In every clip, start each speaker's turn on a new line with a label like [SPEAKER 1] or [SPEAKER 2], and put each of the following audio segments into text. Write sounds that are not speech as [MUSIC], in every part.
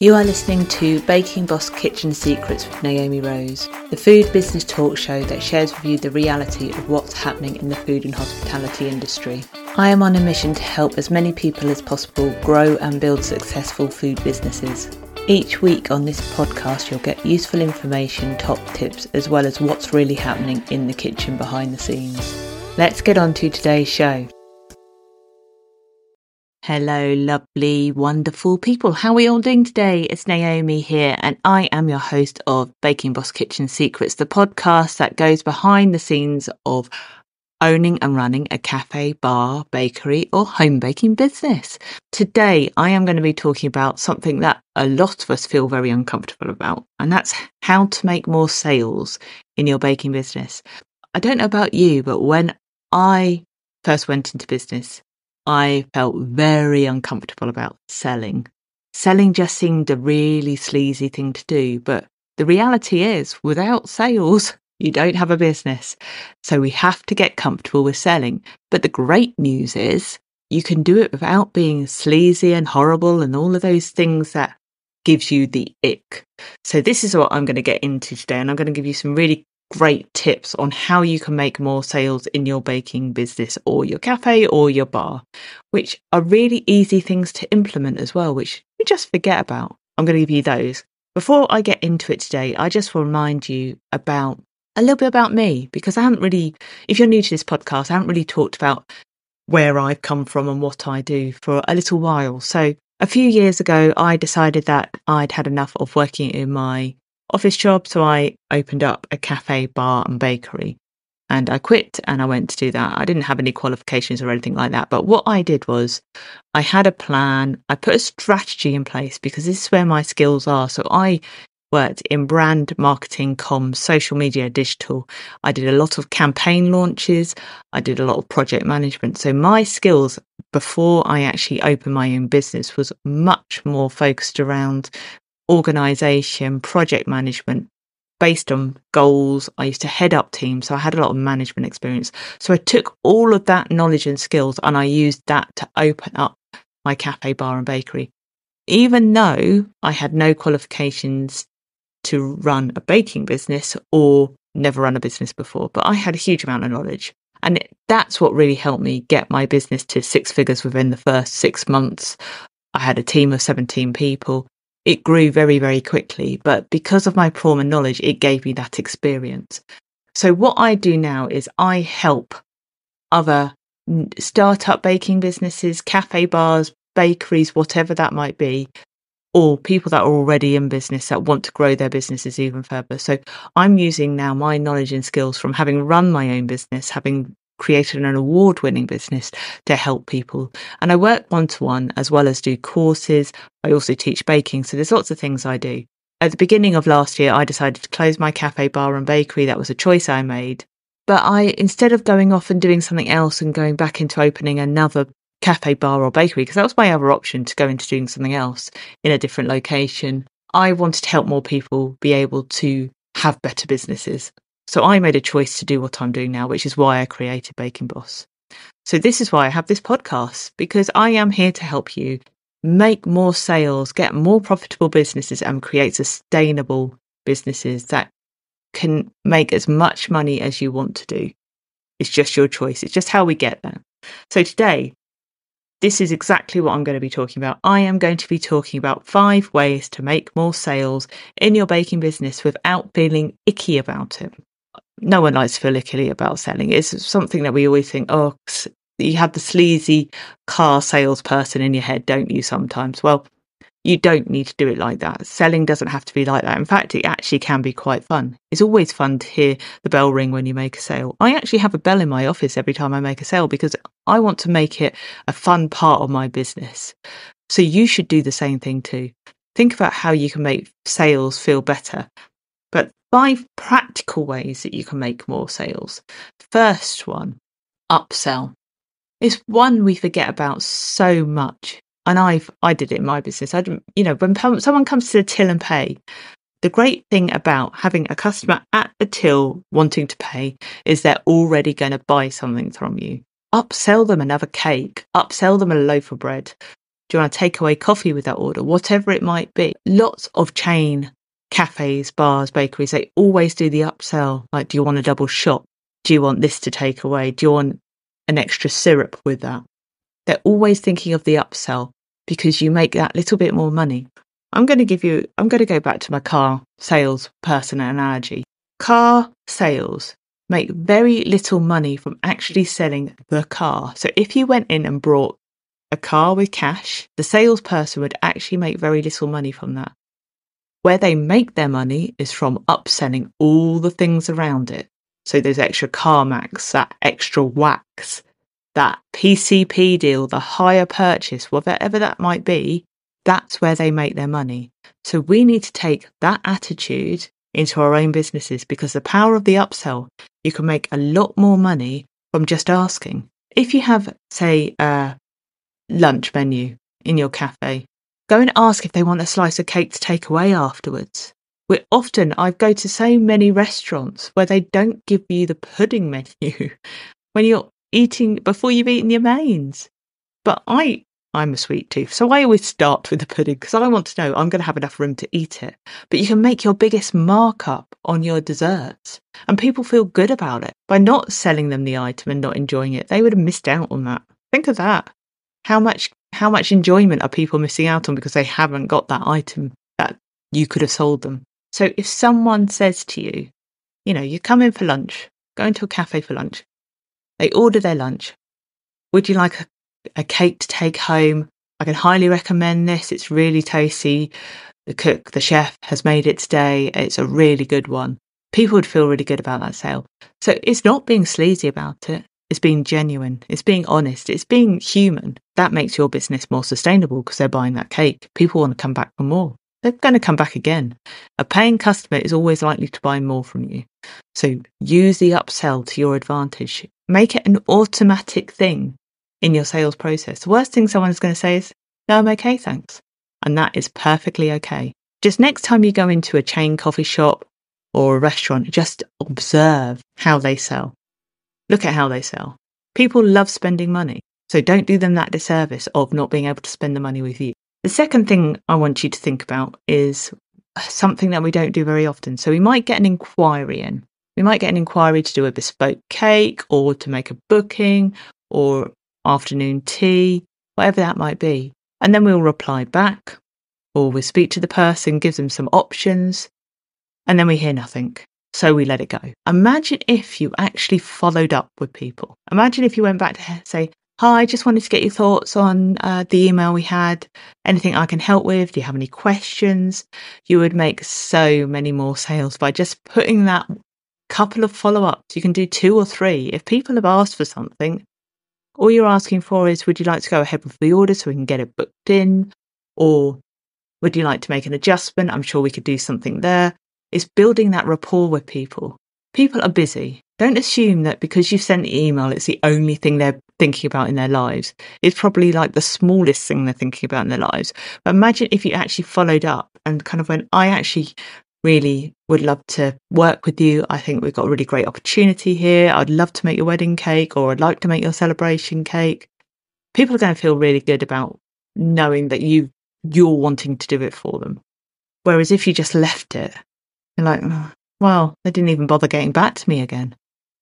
[SPEAKER 1] You are listening to Baking Boss Kitchen Secrets with Naomi Rose, the food business talk show that shares with you the reality of what's happening in the food and hospitality industry. I am on a mission to help as many people as possible grow and build successful food businesses. Each week on this podcast, you'll get useful information, top tips, as well as what's really happening in the kitchen behind the scenes. Let's get on to today's show. Hello, lovely, wonderful people. How are we all doing today? It's Naomi here, and I am your host of Baking Boss Kitchen Secrets, the podcast that goes behind the scenes of owning and running a cafe, bar, bakery, or home baking business. Today, I am going to be talking about something that a lot of us feel very uncomfortable about, and that's how to make more sales in your baking business. I don't know about you, but when I first went into business, I felt very uncomfortable about selling. Selling just seemed a really sleazy thing to do, but the reality is, without sales, [LAUGHS] you don't have a business. So we have to get comfortable with selling. But the great news is you can do it without being sleazy and horrible and all of those things that gives you the ick. So this is what I'm going to get into today. And I'm going to give you some really great tips on how you can make more sales in your baking business or your cafe or your bar, which are really easy things to implement as well, which we just forget about. I'm going to give you those. Before I get into it today, I just will remind you about a little bit about me because I haven't really, if you're new to this podcast, I haven't really talked about where I've come from and what I do for a little while. So a few years ago, I decided that I'd had enough of working in my office job. So I opened up a cafe, bar, and bakery. And I quit and I went to do that. I didn't have any qualifications or anything like that. But what I did was I had a plan, I put a strategy in place because this is where my skills are. So I worked in brand marketing, comms, social media, digital. I did a lot of campaign launches. I did a lot of project management. So my skills before I actually opened my own business was much more focused around organization, project management, based on goals. I used to head up teams, so I had a lot of management experience. So I took all of that knowledge and skills and I used that to open up my cafe, bar, and bakery. Even though I had no qualifications to run a baking business or never run a business before, but I had a huge amount of knowledge. And that's what really helped me get my business to six figures within the first six months. I had a team of 17 people. It grew very, very quickly, but because of my former knowledge, it gave me that experience. So, what I do now is I help other startup baking businesses, cafe bars, bakeries, whatever that might be, or people that are already in business that want to grow their businesses even further. So I'm using now my knowledge and skills from having run my own business, having created an award winning business to help people. And I work one to one as well as do courses. I also teach baking. So there's lots of things I do. At the beginning of last year, I decided to close my cafe, bar, and bakery. That was a choice I made. But I, instead of going off and doing something else and going back into opening another cafe, bar, or bakery, because that was my other option to go into doing something else in a different location. I wanted to help more people be able to have better businesses. So I made a choice to do what I'm doing now, which is why I created Baking Boss. So this is why I have this podcast, because I am here to help you make more sales, get more profitable businesses, and create sustainable businesses that can make as much money as you want to do. It's just your choice. It's just how we get there. So today, this is exactly what I'm going to be talking about. I am going to be talking about five ways to make more sales in your baking business without feeling icky about it. No one likes to feel icky about selling. It's something that we always think, oh, you have the sleazy car salesperson in your head, don't you, sometimes? Well, you don't need to do it like that. Selling doesn't have to be like that. In fact, it actually can be quite fun. It's always fun to hear the bell ring when you make a sale. I actually have a bell in my office every time I make a sale because I want to make it a fun part of my business. So you should do the same thing too. Think about how you can make sales feel better. But five practical ways that you can make more sales. First one, upsell. It's one we forget about so much and I've I did it in my business. I didn't, you know, when someone comes to the till and pay, the great thing about having a customer at the till wanting to pay is they're already going to buy something from you. Upsell them another cake, upsell them a loaf of bread. Do you want to take away coffee with that order? Whatever it might be. Lots of chain cafes, bars, bakeries, they always do the upsell. Like, do you want a double shot? Do you want this to take away? Do you want an extra syrup with that? They're always thinking of the upsell because you make that little bit more money. I'm going to give you, I'm going to go back to my car sales person analogy. Car sales make very little money from actually selling the car. So if you went in and brought a car with cash, the salesperson would actually make very little money from that. Where they make their money is from upselling all the things around it. So there's extra car mats, that extra wax, that PCP deal, the hire purchase, whatever that might be, that's where they make their money. So we need to take that attitude into our own businesses because the power of the upsell, you can make a lot more money from just asking. If you have, say, a lunch menu in your cafe, go and ask if they want a slice of cake to take away afterwards. We often, I go to so many restaurants where they don't give you the pudding [LAUGHS] menu when you're eating before you've eaten your mains. But I, I'm a sweet tooth, so I always start with the pudding because I want to know I'm going to have enough room to eat it. But you can make your biggest markup on your desserts, and people feel good about it by not selling them the item and not enjoying it. They would have missed out on that. Think of that. How much how much enjoyment are people missing out on because they haven't got that item that you could have sold them? So if someone says to you, you know, you come in for lunch, go into a cafe for lunch, they order their lunch. Would you like a, a cake to take home? I can highly recommend this. It's really tasty. The cook, the chef has made it today. It's a really good one. People would feel really good about that sale. So it's not being sleazy about it. It's being genuine. It's being honest. It's being human. That makes your business more sustainable because they're buying that cake. People want to come back for more. They're going to come back again. A paying customer is always likely to buy more from you. So use the upsell to your advantage. Make it an automatic thing in your sales process. The worst thing someone's going to say is, no, I'm okay, thanks. And that is perfectly okay. Just next time you go into a chain coffee shop or a restaurant, just observe how they sell. Look at how they sell. People love spending money. So don't do them that disservice of not being able to spend the money with you. The second thing I want you to think about is something that we don't do very often. So we might get an inquiry in. We might get an inquiry to do a bespoke cake or to make a booking or afternoon tea, whatever that might be. And then we'll reply back or we'll speak to the person, give them some options, and then we hear nothing. So we let it go. Imagine if you actually followed up with people. Imagine if you went back to say, Hi, I just wanted to get your thoughts on uh, the email we had. Anything I can help with? Do you have any questions? You would make so many more sales by just putting that couple of follow ups. You can do two or three. If people have asked for something, all you're asking for is, would you like to go ahead with the order so we can get it booked in? Or would you like to make an adjustment? I'm sure we could do something there. It's building that rapport with people. People are busy. Don't assume that because you've sent the email, it's the only thing they're thinking about in their lives. It's probably like the smallest thing they're thinking about in their lives. But imagine if you actually followed up and kind of went, I actually really would love to work with you. I think we've got a really great opportunity here. I'd love to make your wedding cake or I'd like to make your celebration cake. People are going to feel really good about knowing that you you're wanting to do it for them. Whereas if you just left it, you're like, well, they didn't even bother getting back to me again.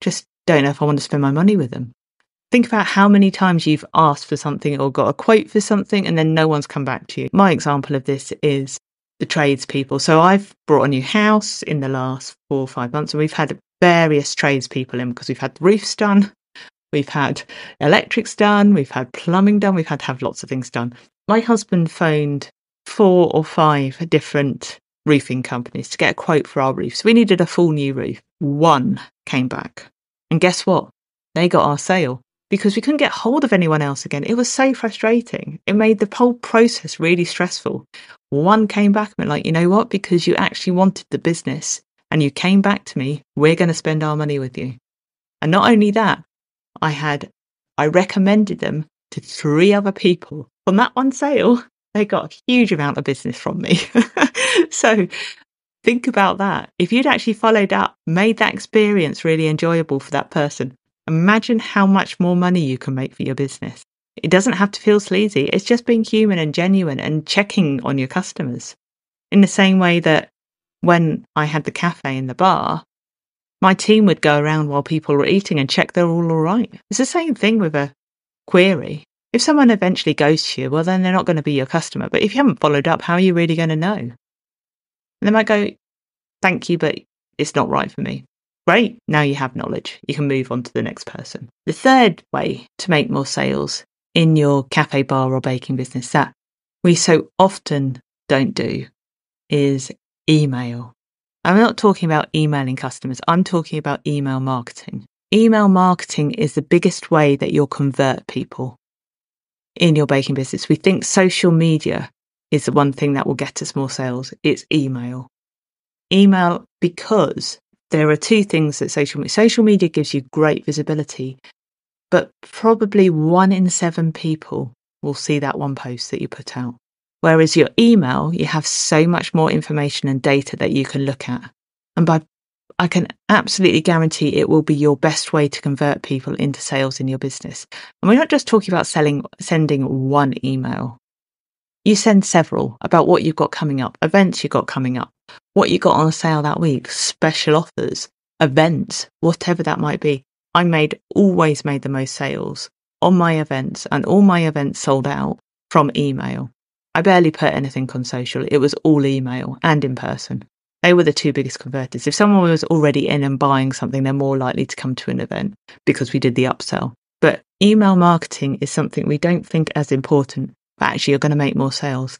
[SPEAKER 1] Just don't know if I want to spend my money with them. Think about how many times you've asked for something or got a quote for something and then no one's come back to you. My example of this is the tradespeople. So I've brought a new house in the last four or five months and we've had various tradespeople in because we've had the roofs done, we've had electrics done, we've had plumbing done, we've had to have lots of things done. My husband phoned four or five different roofing companies to get a quote for our roofs. We needed a full new roof. One came back. And guess what? They got our sale because we couldn't get hold of anyone else again. It was so frustrating. It made the whole process really stressful. One came back and went like, you know what? Because you actually wanted the business and you came back to me, we're going to spend our money with you. And not only that, I had, I recommended them to three other people. From that one sale, they got a huge amount of business from me. [LAUGHS] so think about that. If you'd actually followed up, made that experience really enjoyable for that person, Imagine how much more money you can make for your business. It doesn't have to feel sleazy. It's just being human and genuine and checking on your customers. In the same way that when I had the cafe in the bar, my team would go around while people were eating and check they're all all right. It's the same thing with a query. If someone eventually goes to you, well, then they're not going to be your customer. But if you haven't followed up, how are you really going to know? And they might go, thank you, but it's not right for me. Great. Now you have knowledge. You can move on to the next person. The third way to make more sales in your cafe, bar, or baking business that we so often don't do is email. I'm not talking about emailing customers, I'm talking about email marketing. Email marketing is the biggest way that you'll convert people in your baking business. We think social media is the one thing that will get us more sales. It's email. Email because there are two things that social media social media gives you great visibility, but probably one in seven people will see that one post that you put out. Whereas your email, you have so much more information and data that you can look at. And by I can absolutely guarantee it will be your best way to convert people into sales in your business. And we're not just talking about selling, sending one email. You send several about what you've got coming up, events you've got coming up, what you got on sale that week, special offers, events, whatever that might be. I made always made the most sales on my events and all my events sold out from email. I barely put anything on social. It was all email and in person. They were the two biggest converters. If someone was already in and buying something, they're more likely to come to an event because we did the upsell. But email marketing is something we don't think as important, but actually you're going to make more sales.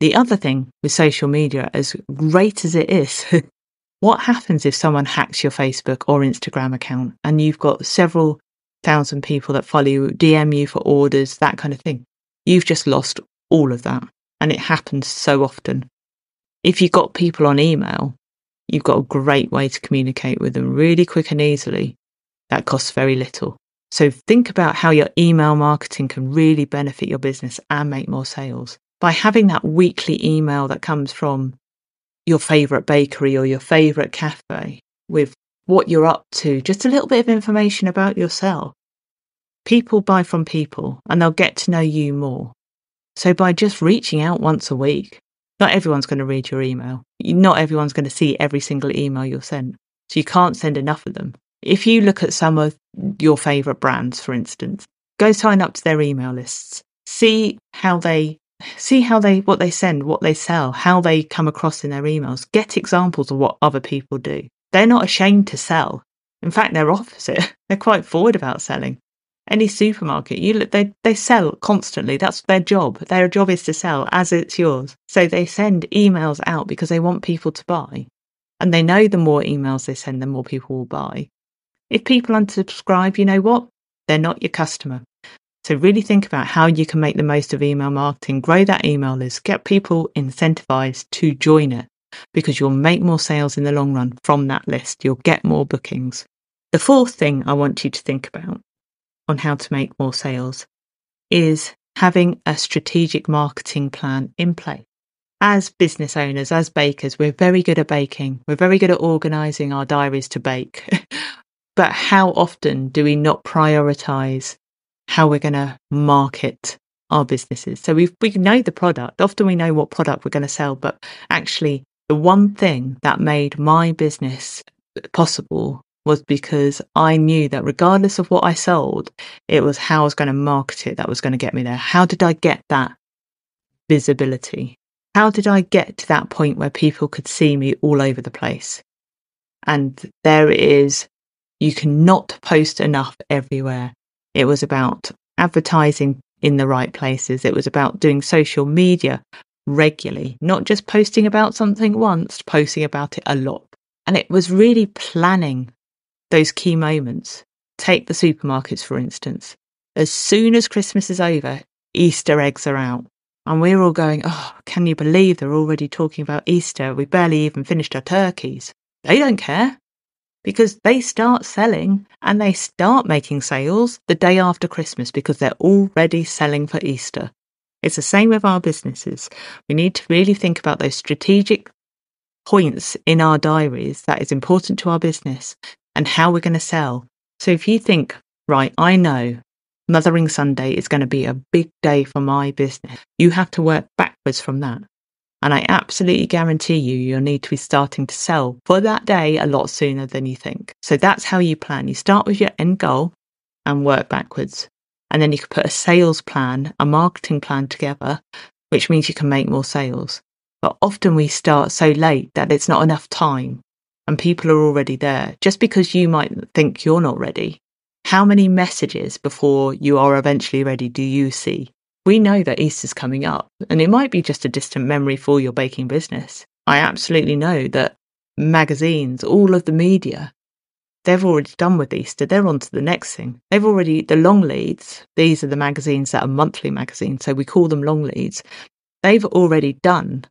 [SPEAKER 1] The other thing with social media, as great as it is, [LAUGHS] what happens if someone hacks your Facebook or Instagram account and you've got several thousand people that follow you, DM you for orders, that kind of thing? You've just lost all of that. And it happens so often. If you've got people on email, you've got a great way to communicate with them really quick and easily. That costs very little. So think about how your email marketing can really benefit your business and make more sales. By having that weekly email that comes from your favorite bakery or your favorite cafe with what you're up to, just a little bit of information about yourself. People buy from people and they'll get to know you more. So by just reaching out once a week, not everyone's going to read your email. Not everyone's going to see every single email you'll sent. So you can't send enough of them. If you look at some of your favorite brands, for instance, go sign up to their email lists. See how they see how they what they send, what they sell, how they come across in their emails. Get examples of what other people do. They're not ashamed to sell. In fact, they're opposite. [LAUGHS] They're quite forward about selling any supermarket, you they they sell constantly. That's their job. Their job is to sell as it's yours. So they send emails out because they want people to buy, and they know the more emails they send, the more people will buy. If people unsubscribe, you know what? They're not your customer. So really think about how you can make the most of email marketing. Grow that email list. Get people incentivized to join it because you'll make more sales in the long run from that list. You'll get more bookings. The fourth thing I want you to think about on how to make more sales is having a strategic marketing plan in place. As business owners, as bakers, we're very good at baking. We're very good at organizing our diaries to bake. [LAUGHS] but how often do we not prioritize how we're going to market our businesses? So we we know the product. Often we know what product we're going to sell, but actually the one thing that made my business possible was because I knew that regardless of what I sold, it was how I was going to market it that was going to get me there. How did I get that visibility? How did I get to that point where people could see me all over the place? And there it is. You cannot post enough everywhere. It was about advertising in the right places. It was about doing social media regularly, not just posting about something once, posting about it a lot. And it was really planning those key moments. Take the supermarkets, for instance. As soon as Christmas is over, Easter eggs are out. And we're all going, oh, can you believe they're already talking about Easter? We barely even finished our turkeys. They don't care because they start selling and they start making sales the day after Christmas because they're already selling for Easter. It's the same with our businesses. We need to really think about those strategic points in our diaries that is important to our business and how we're going to sell. So if you think, right, I know Mothering Sunday is going to be a big day for my business. You have to work backwards from that. And I absolutely guarantee you, you'll need to be starting to sell for that day a lot sooner than you think. So that's how you plan. You start with your end goal and work backwards. And then you can put a sales plan, a marketing plan together, which means you can make more sales. But often we start so late that it's not enough time and people are already there. Just because you might think you're not ready, how many messages before you are eventually ready do you see? We know that Easter's coming up, and it might be just a distant memory for your baking business. I absolutely know that magazines, all of the media, they've already done with Easter. They're on to the next thing. They've already, the long leads, these are the magazines that are monthly magazines, so we call them long leads. They've already done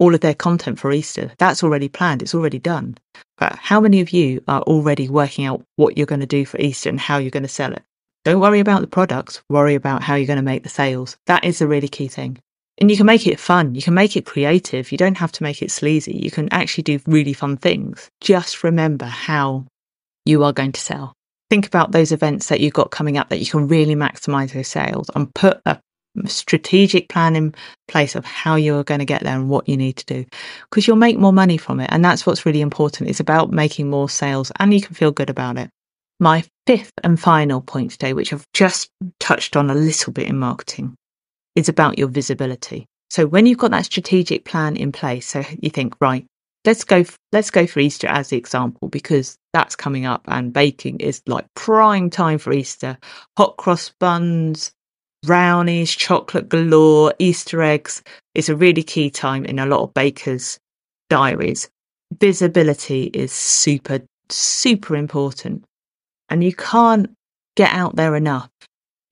[SPEAKER 1] all of their content for Easter. That's already planned, it's already done. But how many of you are already working out what you're going to do for Easter and how you're going to sell it? Don't worry about the products, worry about how you're going to make the sales. That is the really key thing. And you can make it fun, you can make it creative, you don't have to make it sleazy. You can actually do really fun things. Just remember how you are going to sell. Think about those events that you've got coming up that you can really maximize those sales and put a strategic plan in place of how you're going to get there and what you need to do. Because you'll make more money from it and that's what's really important. It's about making more sales and you can feel good about it. My fifth and final point today which i've just touched on a little bit in marketing is about your visibility. So when you've got that strategic plan in place so you think right let's go let's go for easter as the example because that's coming up and baking is like prime time for easter. Hot cross buns brownies, chocolate galore, Easter eggs is a really key time in a lot of bakers' diaries. Visibility is super, super important. And you can't get out there enough.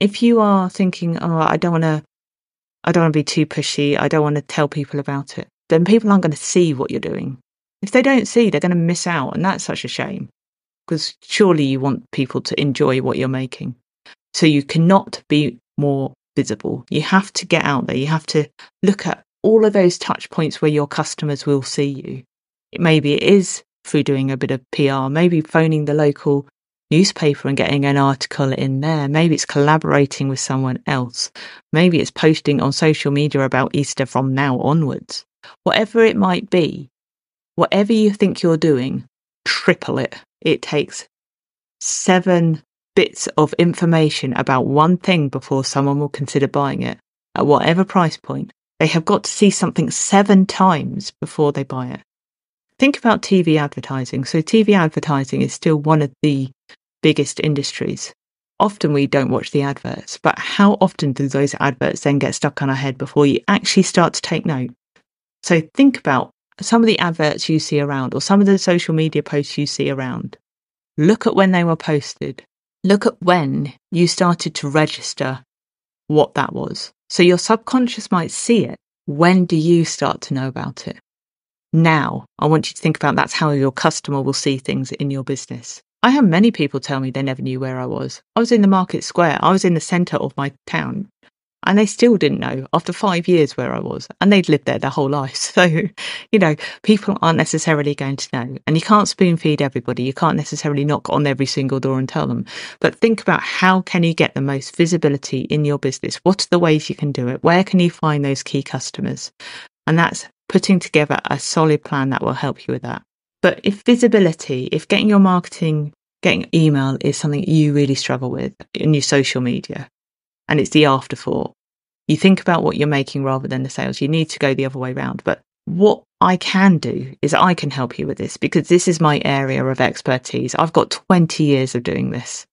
[SPEAKER 1] If you are thinking, oh, I don't want to, I don't want to be too pushy, I don't want to tell people about it, then people aren't going to see what you're doing. If they don't see, they're going to miss out. And that's such a shame because surely you want people to enjoy what you're making. So you cannot be more visible. You have to get out there. You have to look at all of those touch points where your customers will see you. Maybe it is through doing a bit of PR, maybe phoning the local newspaper and getting an article in there. Maybe it's collaborating with someone else. Maybe it's posting on social media about Easter from now onwards. Whatever it might be, whatever you think you're doing, triple it. It takes seven bits of information about one thing before someone will consider buying it at whatever price point. They have got to see something seven times before they buy it. Think about TV advertising. So, TV advertising is still one of the biggest industries. Often we don't watch the adverts, but how often do those adverts then get stuck on our head before you actually start to take note? So, think about some of the adverts you see around or some of the social media posts you see around. Look at when they were posted look at when you started to register what that was. So your subconscious might see it. When do you start to know about it? Now, I want you to think about that's how your customer will see things in your business. I have many people tell me they never knew where I was. I was in the market square. I was in the centre of my town. And they still didn't know after five years where I was. And they'd lived there their whole [LAUGHS] life. So, you know, people aren't necessarily going to know. And you can't spoon feed everybody. You can't necessarily knock on every single door and tell them. But think about how can you get the most visibility in your business? What are the ways you can do it? Where can you find those key customers? And that's putting together a solid plan that will help you with that. But if visibility, if getting your marketing, getting email is something you really struggle with in your social media, and it's the afterthought. You think about what you're making rather than the sales. You need to go the other way around. But what I can do is I can help you with this because this is my area of expertise. I've got 20 years of doing this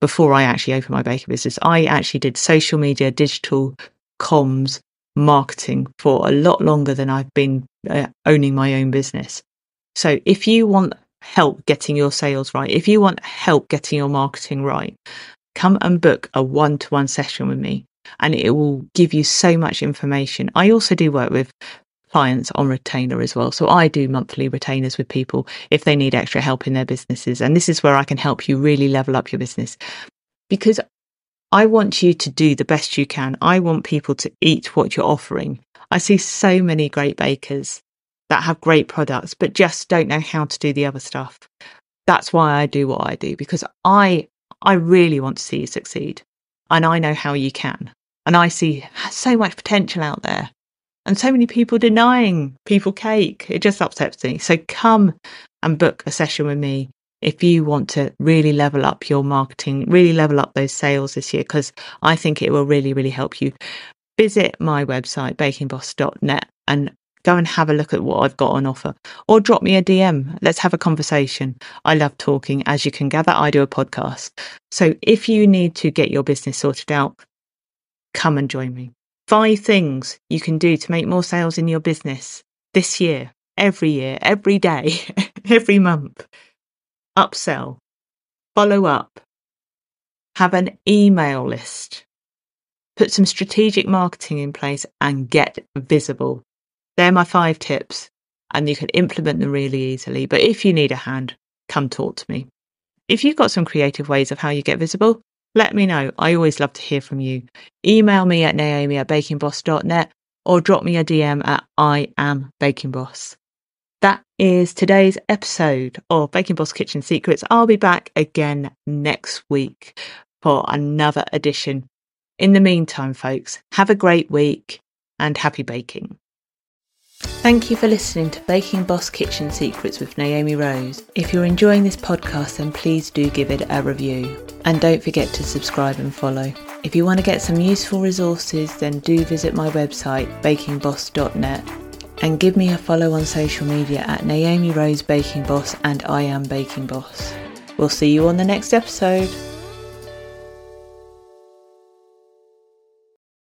[SPEAKER 1] before I actually opened my baking business. I actually did social media, digital comms, marketing for a lot longer than I've been uh, owning my own business. So if you want help getting your sales right, if you want help getting your marketing right, come and book a one to one session with me and it will give you so much information. I also do work with clients on retainer as well. So I do monthly retainers with people if they need extra help in their businesses. And this is where I can help you really level up your business because I want you to do the best you can. I want people to eat what you're offering. I see so many great bakers that have great products, but just don't know how to do the other stuff. That's why I do what I do because I I really want to see you succeed. And I know how you can. And I see so much potential out there and so many people denying people cake. It just upsets me. So come and book a session with me if you want to really level up your marketing, really level up those sales this year, because I think it will really, really help you. Visit my website, bakingboss.net, and go and have a look at what I've got on offer or drop me a DM. Let's have a conversation. I love talking. As you can gather, I do a podcast. So if you need to get your business sorted out, come and join me. Five things you can do to make more sales in your business this year, every year, every day, [LAUGHS] every month. Upsell, follow up, have an email list, put some strategic marketing in place and get visible. They're my five tips and you can implement them really easily. But if you need a hand, come talk to me. If you've got some creative ways of how you get visible, let me know. I always love to hear from you. Email me at naomi at bakingboss.net or drop me a DM at I am Baking Boss. That is today's episode of Baking Boss Kitchen Secrets. I'll be back again next week for another edition. In the meantime, folks, have a great week and happy baking. Thank you for listening to Baking Boss Kitchen Secrets with Naomi Rose. If you're enjoying this podcast, then please do give it a review. And don't forget to subscribe and follow. If you want to get some useful resources, then do visit my website, bakingboss.net, and give me a follow on social media at Naomi Rose Baking Boss and I Am Baking Boss. We'll see you on the next episode.